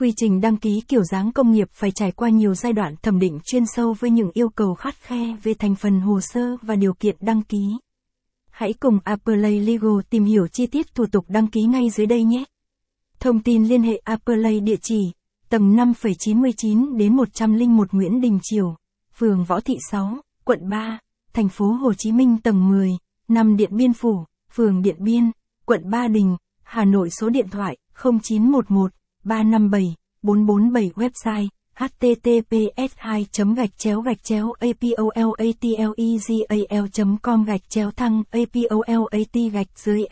Quy trình đăng ký kiểu dáng công nghiệp phải trải qua nhiều giai đoạn thẩm định chuyên sâu với những yêu cầu khắt khe về thành phần hồ sơ và điều kiện đăng ký. Hãy cùng Appley Legal tìm hiểu chi tiết thủ tục đăng ký ngay dưới đây nhé. Thông tin liên hệ Appley địa chỉ tầng 5,99 đến 101 Nguyễn Đình Triều, phường Võ Thị 6, quận 3, thành phố Hồ Chí Minh tầng 10, năm Điện Biên Phủ, phường Điện Biên, quận Ba Đình, Hà Nội số điện thoại 0911 357 447 website https 2 gạch chéo gạch chéo apolatlegal e com gạch chéo thăng apolat gạch dưới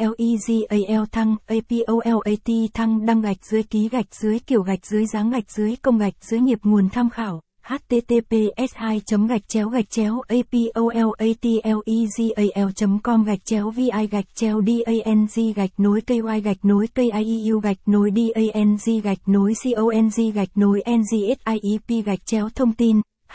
legal thăng apolat thăng đăng gạch dưới ký gạch dưới, kiểu gạch dưới, dáng gạch dưới, công gạch dưới, nghiệp nguồn tham khảo https 2 gạch chéo gạch chéo apolatlegal.com gạch chéo vi gạch chéo dang gạch nối ky gạch nối kieu gạch nối dang gạch nối cong gạch nối ngsiep gạch chéo thông tin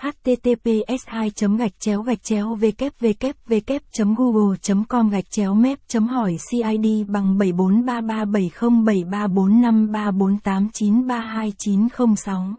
https 2 gạch chéo gạch chéo www google com gạch chéo mép chấm hỏi cid bằng 743370734534893296